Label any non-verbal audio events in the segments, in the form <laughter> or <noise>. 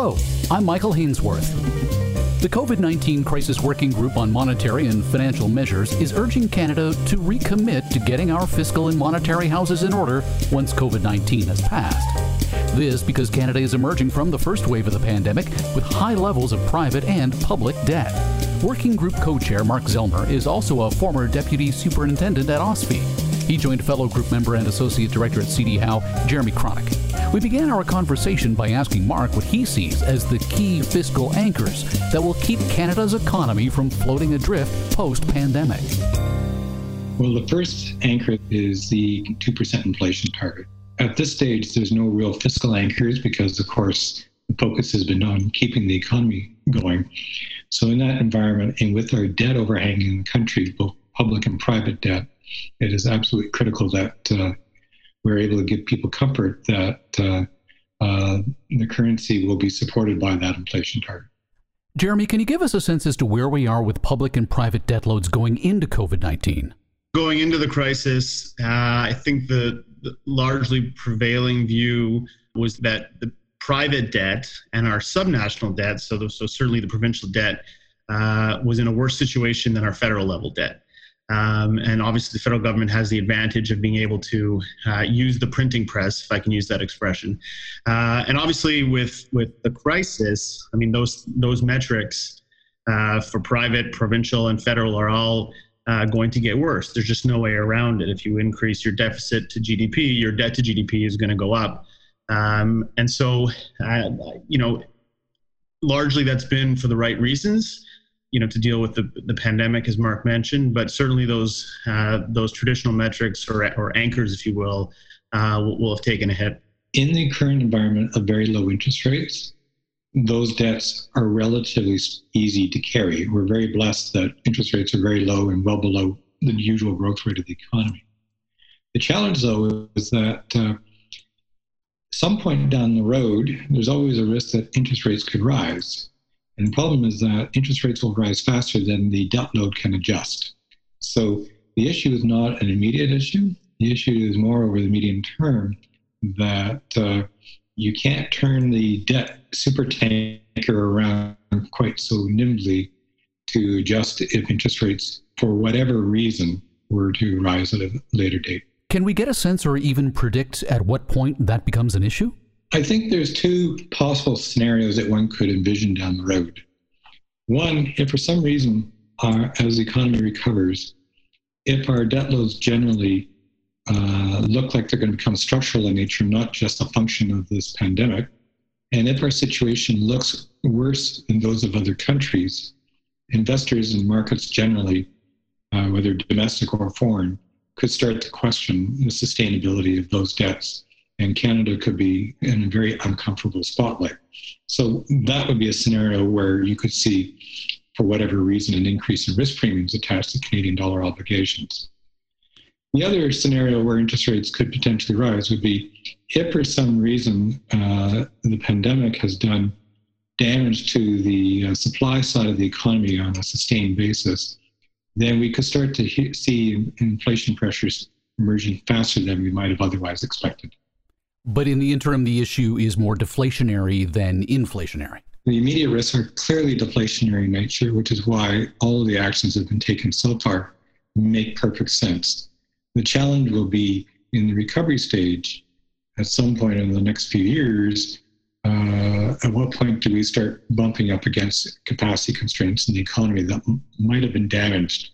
Hello, I'm Michael Hainsworth. The COVID 19 Crisis Working Group on Monetary and Financial Measures is urging Canada to recommit to getting our fiscal and monetary houses in order once COVID 19 has passed. This because Canada is emerging from the first wave of the pandemic with high levels of private and public debt. Working Group co chair Mark Zelmer is also a former deputy superintendent at OSFI. He joined fellow group member and associate director at CD Howe, Jeremy Kronick. We began our conversation by asking Mark what he sees as the key fiscal anchors that will keep Canada's economy from floating adrift post pandemic. Well, the first anchor is the 2% inflation target. At this stage, there's no real fiscal anchors because, of course, the focus has been on keeping the economy going. So, in that environment, and with our debt overhanging in the country, both public and private debt, it is absolutely critical that uh, we're able to give people comfort that uh, uh, the currency will be supported by that inflation target. Jeremy, can you give us a sense as to where we are with public and private debt loads going into COVID 19? Going into the crisis, uh, I think the, the largely prevailing view was that the private debt and our subnational debt, so, the, so certainly the provincial debt, uh, was in a worse situation than our federal level debt. Um, and obviously, the federal government has the advantage of being able to uh, use the printing press, if I can use that expression. Uh, and obviously, with with the crisis, I mean those those metrics uh, for private, provincial, and federal are all uh, going to get worse. There's just no way around it. If you increase your deficit to GDP, your debt to GDP is going to go up. Um, and so, uh, you know, largely that's been for the right reasons you know to deal with the, the pandemic as mark mentioned but certainly those uh, those traditional metrics or, or anchors if you will, uh, will have taken a hit. In the current environment of very low interest rates those debts are relatively easy to carry. We're very blessed that interest rates are very low and well below the usual growth rate of the economy. The challenge though is that uh, some point down the road there's always a risk that interest rates could rise and the problem is that interest rates will rise faster than the debt load can adjust. So the issue is not an immediate issue. The issue is more over the medium term that uh, you can't turn the debt super tanker around quite so nimbly to adjust if interest rates, for whatever reason, were to rise at a later date. Can we get a sense or even predict at what point that becomes an issue? I think there's two possible scenarios that one could envision down the road. One, if for some reason, our, as the economy recovers, if our debt loads generally uh, look like they're going to become structural in nature, not just a function of this pandemic, and if our situation looks worse than those of other countries, investors and markets generally, uh, whether domestic or foreign, could start to question the sustainability of those debts and Canada could be in a very uncomfortable spotlight. So that would be a scenario where you could see, for whatever reason, an increase in risk premiums attached to Canadian dollar obligations. The other scenario where interest rates could potentially rise would be if, for some reason, uh, the pandemic has done damage to the uh, supply side of the economy on a sustained basis, then we could start to see inflation pressures emerging faster than we might have otherwise expected. But in the interim, the issue is more deflationary than inflationary. The immediate risks are clearly deflationary in nature, which is why all of the actions that have been taken so far make perfect sense. The challenge will be in the recovery stage at some point in the next few years. Uh, at what point do we start bumping up against capacity constraints in the economy that m- might have been damaged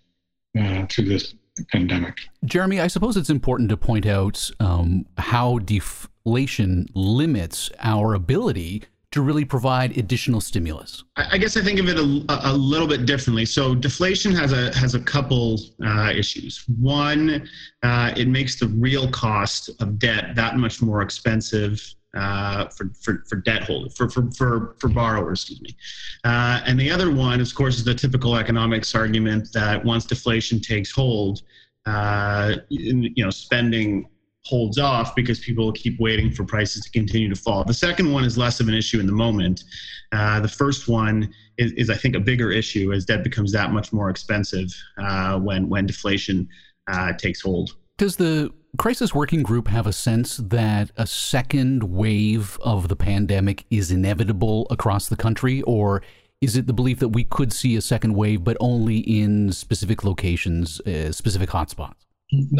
uh, through this pandemic? Jeremy, I suppose it's important to point out um, how def- inflation limits our ability to really provide additional stimulus? I guess I think of it a, a little bit differently. So deflation has a has a couple uh, issues. One, uh, it makes the real cost of debt that much more expensive uh, for, for, for debt holders, for, for, for, for borrowers, excuse me. Uh, and the other one, of course, is the typical economics argument that once deflation takes hold, uh, you know, spending holds off because people keep waiting for prices to continue to fall. The second one is less of an issue in the moment. Uh, the first one is, is, I think, a bigger issue as debt becomes that much more expensive uh, when when deflation uh, takes hold. Does the Crisis Working Group have a sense that a second wave of the pandemic is inevitable across the country, or is it the belief that we could see a second wave, but only in specific locations, uh, specific hotspots?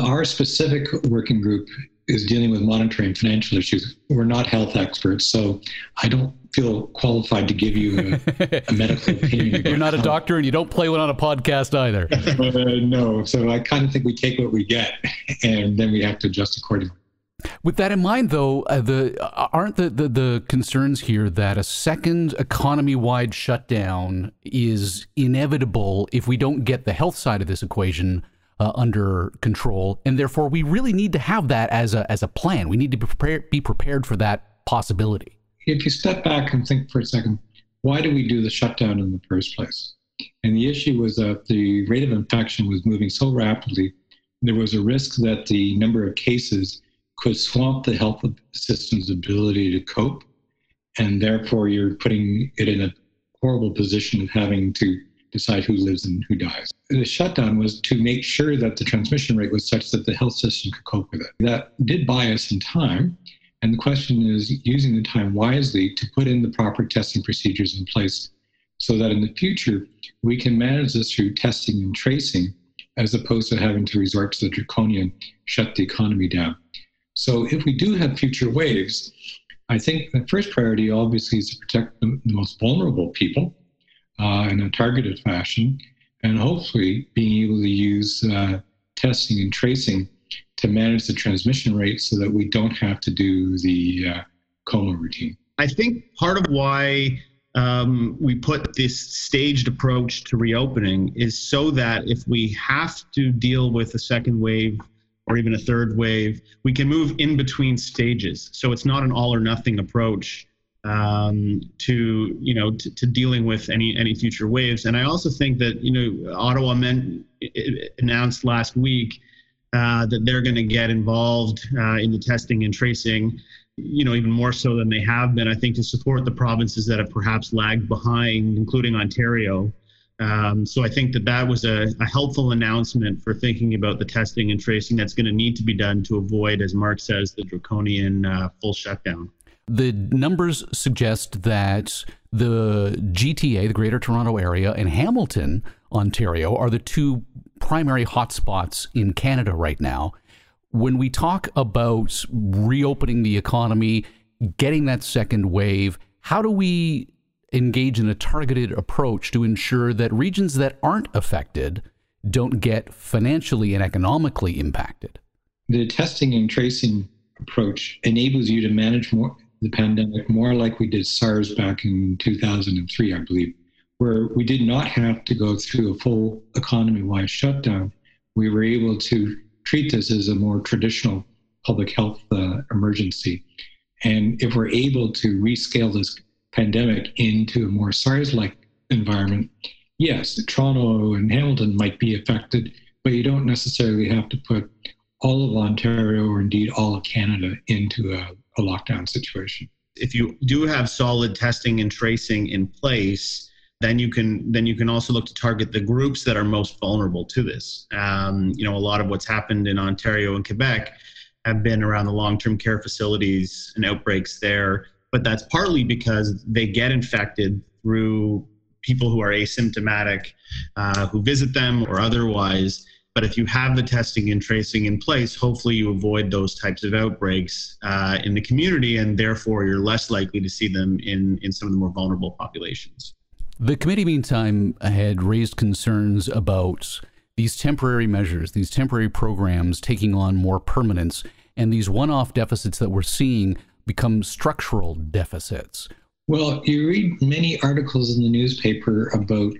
Our specific working group is dealing with monitoring financial issues. We're not health experts, so I don't feel qualified to give you a, a <laughs> medical opinion. You're not a doctor, and you don't play one on a podcast either. <laughs> uh, no, so I kind of think we take what we get, and then we have to adjust accordingly. With that in mind, though, uh, the uh, aren't the, the, the concerns here that a second economy-wide shutdown is inevitable if we don't get the health side of this equation uh, under control, and therefore we really need to have that as a as a plan. We need to be prepared be prepared for that possibility. If you step back and think for a second, why do we do the shutdown in the first place? And the issue was that the rate of infection was moving so rapidly, there was a risk that the number of cases could swamp the health system's ability to cope, and therefore you're putting it in a horrible position of having to decide who lives and who dies. The shutdown was to make sure that the transmission rate was such that the health system could cope with it. That did buy us some time. And the question is using the time wisely to put in the proper testing procedures in place so that in the future we can manage this through testing and tracing as opposed to having to resort to the draconian shut the economy down. So if we do have future waves, I think the first priority obviously is to protect the, the most vulnerable people uh, in a targeted fashion, and hopefully being able to use uh, testing and tracing to manage the transmission rate so that we don't have to do the uh, coma routine. I think part of why um, we put this staged approach to reopening is so that if we have to deal with a second wave or even a third wave, we can move in between stages. So it's not an all or nothing approach um, to you know to, to, dealing with any any future waves. And I also think that you know Ottawa meant, announced last week uh, that they're going to get involved uh, in the testing and tracing. You know, even more so than they have been. I think to support the provinces that have perhaps lagged behind, including Ontario. Um, so I think that that was a, a, helpful announcement for thinking about the testing and tracing that's going to need to be done to avoid, as Mark says, the draconian uh, full shutdown. The numbers suggest that the GTA, the Greater Toronto Area, and Hamilton, Ontario, are the two primary hotspots in Canada right now. When we talk about reopening the economy, getting that second wave, how do we engage in a targeted approach to ensure that regions that aren't affected don't get financially and economically impacted? The testing and tracing approach enables you to manage more the pandemic more like we did SARS back in 2003, I believe, where we did not have to go through a full economy wide shutdown. We were able to treat this as a more traditional public health uh, emergency. And if we're able to rescale this pandemic into a more SARS like environment, yes, Toronto and Hamilton might be affected, but you don't necessarily have to put all of Ontario or indeed all of Canada into a a lockdown situation. If you do have solid testing and tracing in place, then you can then you can also look to target the groups that are most vulnerable to this. Um, you know, a lot of what's happened in Ontario and Quebec have been around the long-term care facilities and outbreaks there, but that's partly because they get infected through people who are asymptomatic, uh, who visit them or otherwise. But if you have the testing and tracing in place, hopefully you avoid those types of outbreaks uh, in the community, and therefore you're less likely to see them in, in some of the more vulnerable populations. The committee, meantime, had raised concerns about these temporary measures, these temporary programs taking on more permanence, and these one off deficits that we're seeing become structural deficits. Well, you read many articles in the newspaper about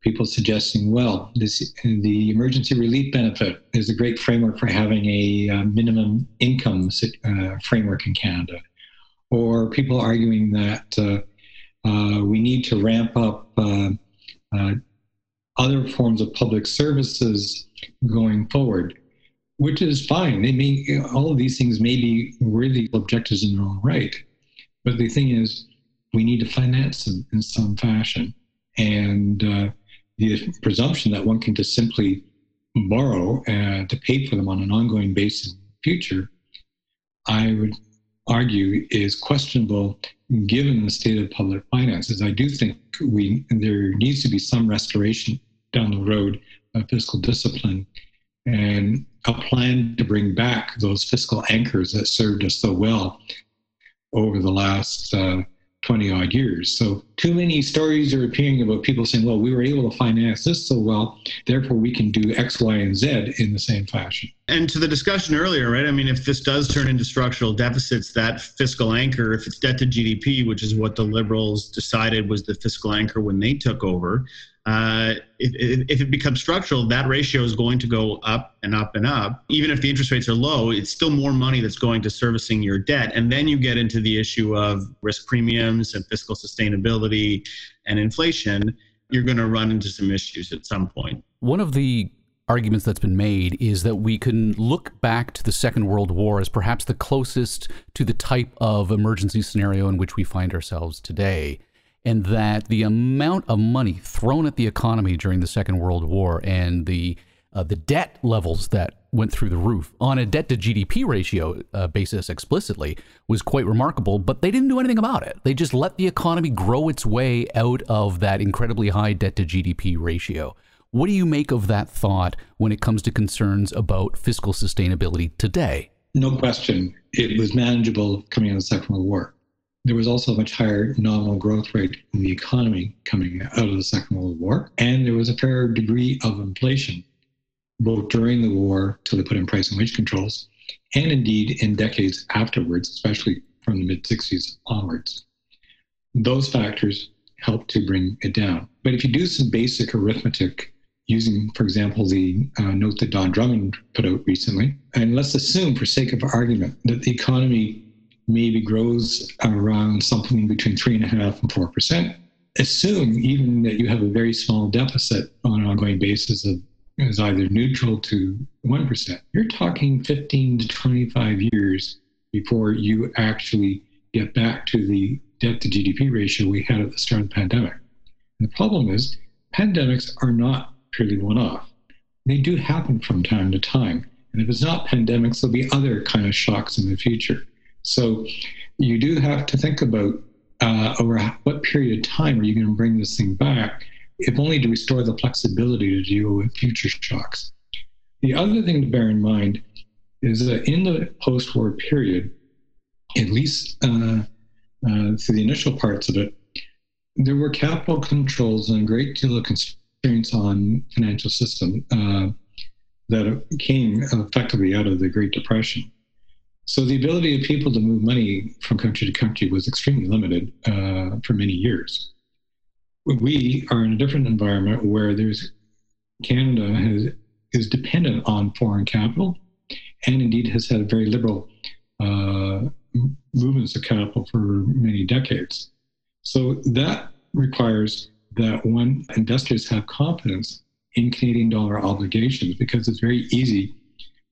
people suggesting, well, this, the emergency relief benefit is a great framework for having a uh, minimum income uh, framework in Canada. Or people arguing that uh, uh we need to ramp up uh, uh, other forms of public services going forward, which is fine. They may, all of these things may be worthy objectives in their own right. But the thing is, we need to finance them in some fashion. And the presumption that one can just simply borrow uh, to pay for them on an ongoing basis in the future, I would argue is questionable given the state of public finances. I do think we there needs to be some restoration down the road of fiscal discipline and a plan to bring back those fiscal anchors that served us so well over the last uh, 20 odd years. So, too many stories are appearing about people saying, well, we were able to finance this so well, therefore we can do X, Y, and Z in the same fashion. And to the discussion earlier, right? I mean, if this does turn into structural deficits, that fiscal anchor, if it's debt to GDP, which is what the Liberals decided was the fiscal anchor when they took over, uh, if, if, it becomes structural, that ratio is going to go up and up and up. Even if the interest rates are low, it's still more money that's going to servicing your debt. And then you get into the issue of risk premiums and fiscal sustainability and inflation. You're going to run into some issues at some point. One of the arguments that's been made is that we can look back to the Second World War as perhaps the closest to the type of emergency scenario in which we find ourselves today and that the amount of money thrown at the economy during the Second World War and the uh, the debt levels that went through the roof on a debt to GDP ratio uh, basis explicitly was quite remarkable, but they didn't do anything about it. They just let the economy grow its way out of that incredibly high debt to GDP ratio. What do you make of that thought when it comes to concerns about fiscal sustainability today? No question. It was manageable coming out of the Second World War there was also a much higher nominal growth rate in the economy coming out of the Second World War, and there was a fair degree of inflation, both during the war till they put in price and wage controls, and indeed in decades afterwards, especially from the mid 60s onwards. Those factors helped to bring it down. But if you do some basic arithmetic using, for example, the uh, note that Don Drummond put out recently, and let's assume, for sake of argument, that the economy maybe grows around something between three and a half and four percent. Assume even that you have a very small deficit on an ongoing basis of is either neutral to one percent. You're talking 15 to 25 years before you actually get back to the debt to GDP ratio we had at the start of the pandemic. And the problem is pandemics are not purely one-off. They do happen from time to time. And if it's not pandemics, there'll be other kind of shocks in the future. So you do have to think about uh, over what period of time are you going to bring this thing back, if only to restore the flexibility to deal with future shocks. The other thing to bear in mind is that in the post war period, at least uh, uh, through the initial parts of it, there were capital controls and a great deal of constraints on financial system uh, that came effectively out of the Great Depression. So the ability of people to move money from country to country was extremely limited uh, for many years. We are in a different environment where there's Canada has, is dependent on foreign capital, and indeed has had very liberal uh, movements of capital for many decades. So that requires that when investors have confidence in Canadian dollar obligations, because it's very easy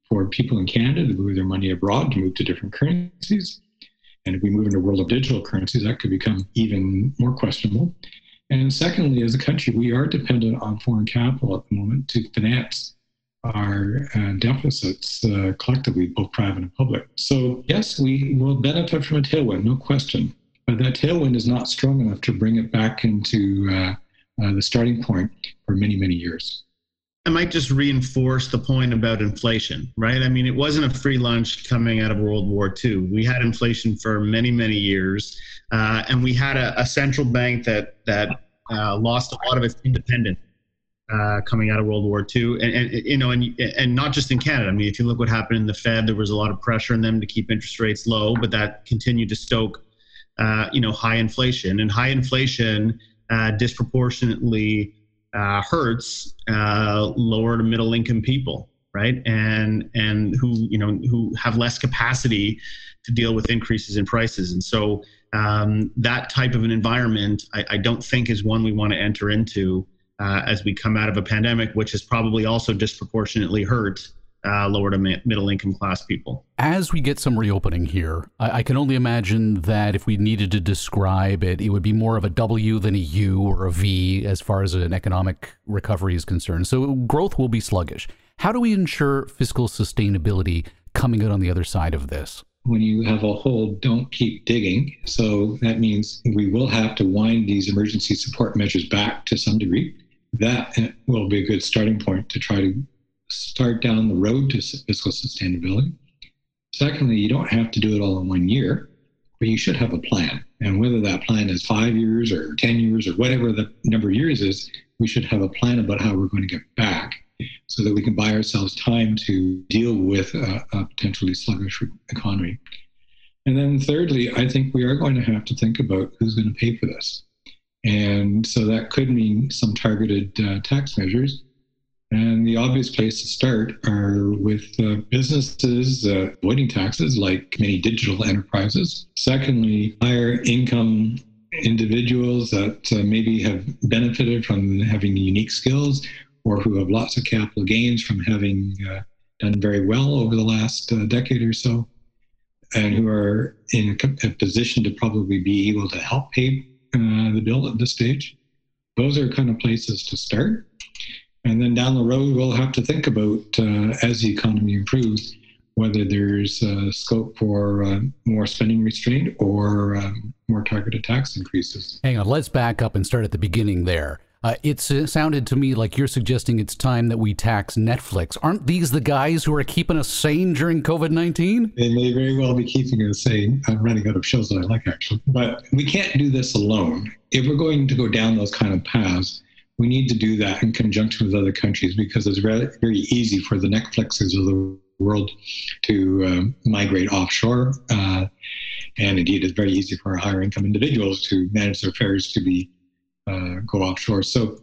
for people in Canada to move their money abroad, to move to different currencies. And if we move into a world of digital currencies, that could become even more questionable. And secondly, as a country, we are dependent on foreign capital at the moment to finance our uh, deficits uh, collectively, both private and public. So, yes, we will benefit from a tailwind, no question. But that tailwind is not strong enough to bring it back into uh, uh the starting point for many, many years. I might just reinforce the point about inflation, right? I mean, it wasn't a free lunch coming out of World War II. We had inflation for many, many years, uh, and we had a, a, central bank that that uh, lost a lot of its independence uh, coming out of World War II, and, and, you know, and and not just in Canada. I mean, if you look what happened in the Fed, there was a lot of pressure on them to keep interest rates low, but that continued to stoke, uh, you know, high inflation, and high inflation uh, disproportionately uh, hurts uh, lower to middle income people, right? And and who you know who have less capacity to deal with increases in prices, and so um, that type of an environment, I, I, don't think is one we want to enter into uh, as we come out of a pandemic, which has probably also disproportionately hurt uh, lower to mi- middle income class people. As we get some reopening here, I-, I can only imagine that if we needed to describe it, it would be more of a W than a U or a V as far as an economic recovery is concerned. So growth will be sluggish. How do we ensure fiscal sustainability coming out on the other side of this? When you have a hole, don't keep digging. So that means we will have to wind these emergency support measures back to some degree. That will be a good starting point to try to start down the road to fiscal sustainability. Secondly, you don't have to do it all in one year, but you should have a plan. And whether that plan is five years or 10 years or whatever the number of years is, we should have a plan about how we're going to get back so that we can buy ourselves time to deal with a, a potentially sluggish economy. And then, thirdly, I think we are going to have to think about who's going to pay for this. And so that could mean some targeted uh, tax measures. And the obvious place to start are with uh, businesses uh, avoiding taxes, like many digital enterprises. Secondly, higher income individuals that uh, maybe have benefited from having unique skills or who have lots of capital gains from having uh, done very well over the last uh, decade or so, and who are in a position to probably be able to help pay uh, the bill at this stage. Those are kind of places to start. And then down the road, we'll have to think about, uh, as the economy improves, whether there's uh, scope for uh, more spending restraint or um, more targeted tax increases. Hang on, let's back up and start at the beginning there. Uh, it sounded to me like you're suggesting it's time that we tax Netflix. Aren't these the guys who are keeping us sane during COVID 19? They may very well be keeping us sane. I'm running out of shows that I like, actually. But we can't do this alone. If we're going to go down those kind of paths, we need to do that in conjunction with other countries because it's very, very easy for the Netflixes of the world to um, migrate offshore. Uh, and indeed, it's very easy for our higher income individuals to manage their affairs to be uh, go offshore. So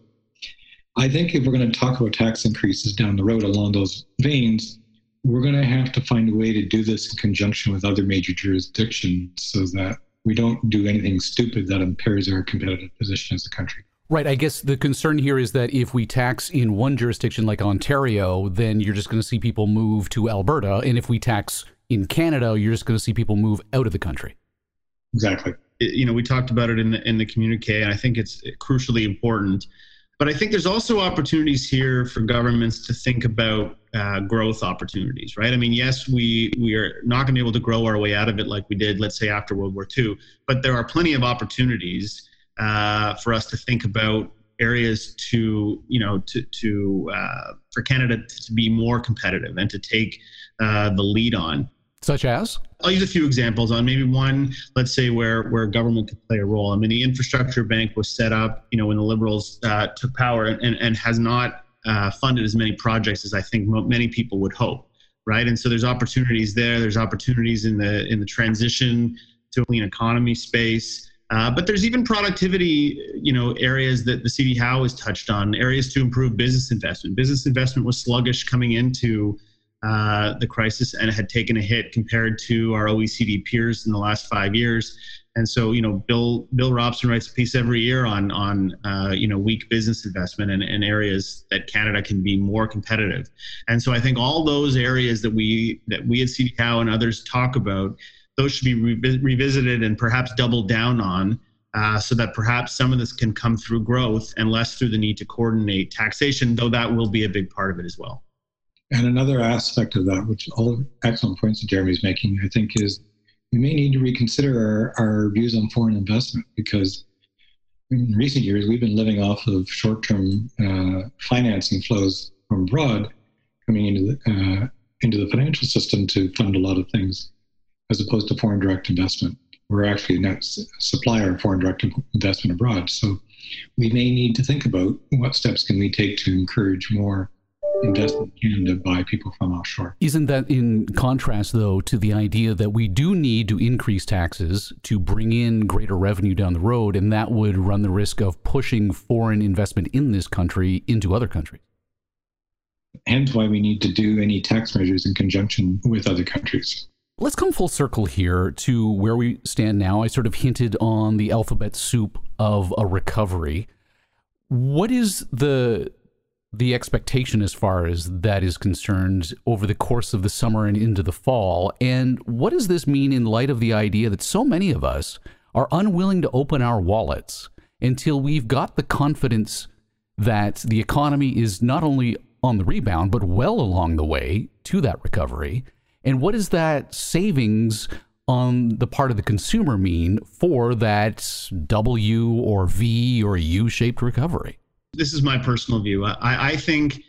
I think if we're going to talk about tax increases down the road along those veins, we're going to have to find a way to do this in conjunction with other major jurisdictions so that we don't do anything stupid that impairs our competitive position as a country. Right. I guess the concern here is that if we tax in one jurisdiction like Ontario, then you're just going to see people move to Alberta. And if we tax in Canada, you're just going to see people move out of the country. Exactly you know, we talked about it in the, in the communique, and I think it's crucially important. But I think there's also opportunities here for governments to think about uh, growth opportunities, right? I mean, yes, we we are not going to be able to grow our way out of it like we did, let's say, after World War II. But there are plenty of opportunities uh, for us to think about areas to, you know, to to uh, for Canada to be more competitive and to take uh, the lead on. Such as? I'll use a few examples on maybe one, let's say where where government could play a role. I mean, the infrastructure bank was set up, you know, when the Liberals uh, took power, and, and has not uh, funded as many projects as I think many people would hope, right? And so there's opportunities there. There's opportunities in the in the transition to a clean economy space. Uh, but there's even productivity, you know, areas that the CD Howe has touched on, areas to improve business investment. Business investment was sluggish coming into uh, the crisis and had taken a hit compared to our OECD peers in the last five years. And so, you know, Bill Bill Robson writes a piece every year on on uh, you know weak business investment and, and areas that Canada can be more competitive. And so, I think all those areas that we that we at CD Howe and others talk about, those should be re- revisited and perhaps doubled down on. Uh, so that perhaps some of this can come through growth and less through the need to coordinate taxation, though that will be a big part of it as well. And another aspect of that, which all excellent points that Jeremy's making, I think, is we may need to reconsider our, our views on foreign investment because in recent years we've been living off of short-term uh, financing flows from abroad coming into the uh, into the financial system to fund a lot of things, as opposed to foreign direct investment. We're actually a net supplier of foreign direct investment abroad, so we may need to think about what steps can we take to encourage more investment in Canada by people from offshore. Isn't that in contrast, though, to the idea that we do need to increase taxes to bring in greater revenue down the road, and that would run the risk of pushing foreign investment in this country into other countries? Hence why we need to do any tax measures in conjunction with other countries. Let's come full circle here to where we stand now. I sort of hinted on the alphabet soup of a recovery. What is the the expectation as far as that is concerned over the course of the summer and into the fall? And what does this mean in light of the idea that so many of us are unwilling to open our wallets until we've got the confidence that the economy is not only on the rebound, but well along the way to that recovery? And what does that savings on the part of the consumer mean for that W or V or U shaped recovery? This is my personal view. I, I think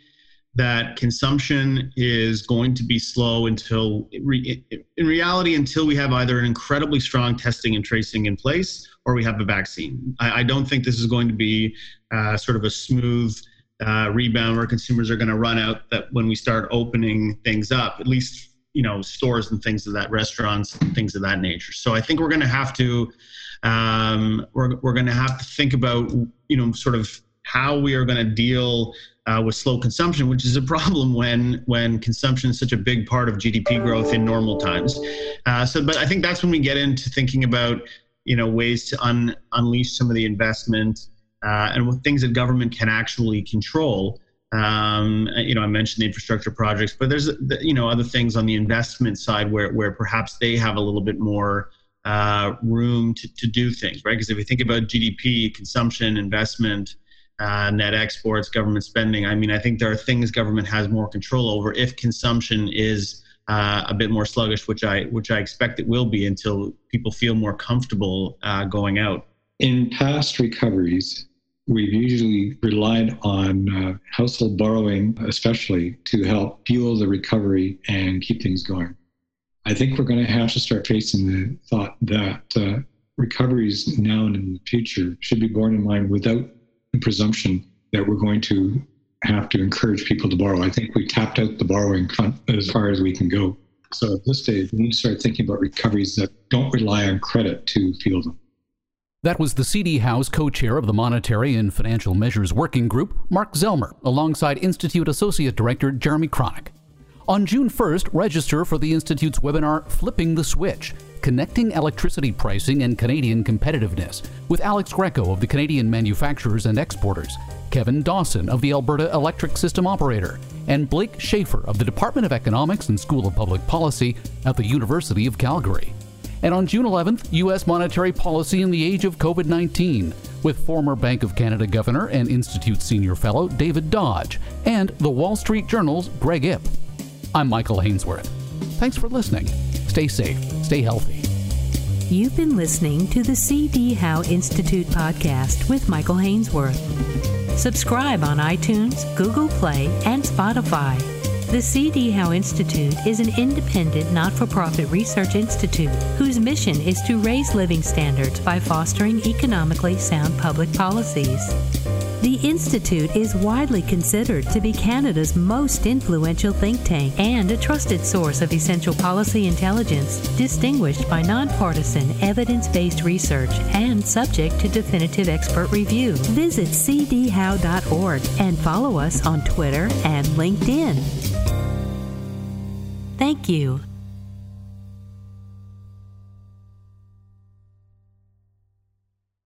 that consumption is going to be slow until, in reality, until we have either an incredibly strong testing and tracing in place or we have a vaccine. I, I don't think this is going to be uh, sort of a smooth uh, rebound where consumers are going to run out that when we start opening things up, at least you know stores and things of that restaurants and things of that nature. So I think we're going to have to um, we're we're going to have to think about you know sort of how we are going to deal uh, with slow consumption, which is a problem when when consumption is such a big part of GDP growth in normal times. Uh, so, but I think that's when we get into thinking about you know ways to un, unleash some of the investment uh, and things that government can actually control. Um, you know, I mentioned the infrastructure projects, but there's you know other things on the investment side where where perhaps they have a little bit more uh, room to, to do things, right? Because if you think about GDP, consumption, investment, uh, net exports, government spending. I mean, I think there are things government has more control over if consumption is uh, a bit more sluggish, which I which I expect it will be until people feel more comfortable uh, going out. In past recoveries, we've usually relied on uh, household borrowing, especially to help fuel the recovery and keep things going. I think we're going to have to start facing the thought that uh, recoveries now and in the future should be borne in mind without the presumption that we're going to have to encourage people to borrow. I think we tapped out the borrowing as far as we can go. So at this stage, we need to start thinking about recoveries that don't rely on credit to fuel them. That was the CD Howe's co chair of the Monetary and Financial Measures Working Group, Mark Zelmer, alongside Institute Associate Director Jeremy Kronick. On June 1st, register for the Institute's webinar Flipping the Switch Connecting Electricity Pricing and Canadian Competitiveness with Alex Greco of the Canadian Manufacturers and Exporters, Kevin Dawson of the Alberta Electric System Operator, and Blake Shaffer of the Department of Economics and School of Public Policy at the University of Calgary. And on June 11th, U.S. monetary policy in the age of COVID 19 with former Bank of Canada Governor and Institute Senior Fellow David Dodge and the Wall Street Journal's Greg Ip. I'm Michael Hainsworth. Thanks for listening. Stay safe, stay healthy. You've been listening to the C.D. Howe Institute podcast with Michael Hainsworth. Subscribe on iTunes, Google Play, and Spotify. The C.D. Howe Institute is an independent, not for profit research institute whose mission is to raise living standards by fostering economically sound public policies. The Institute is widely considered to be Canada's most influential think tank and a trusted source of essential policy intelligence, distinguished by nonpartisan, evidence based research and subject to definitive expert review. Visit cdhowe.org and follow us on Twitter and LinkedIn. Thank you.